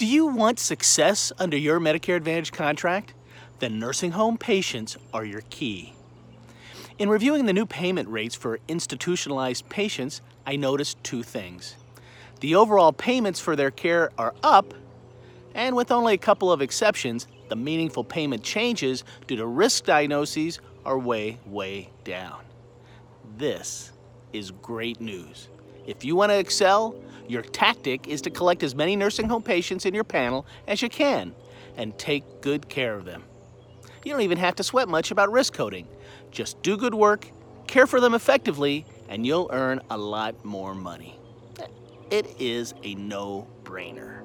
Do you want success under your Medicare Advantage contract? Then nursing home patients are your key. In reviewing the new payment rates for institutionalized patients, I noticed two things. The overall payments for their care are up, and with only a couple of exceptions, the meaningful payment changes due to risk diagnoses are way, way down. This is great news. If you want to excel, your tactic is to collect as many nursing home patients in your panel as you can and take good care of them. You don't even have to sweat much about risk coding. Just do good work, care for them effectively, and you'll earn a lot more money. It is a no brainer.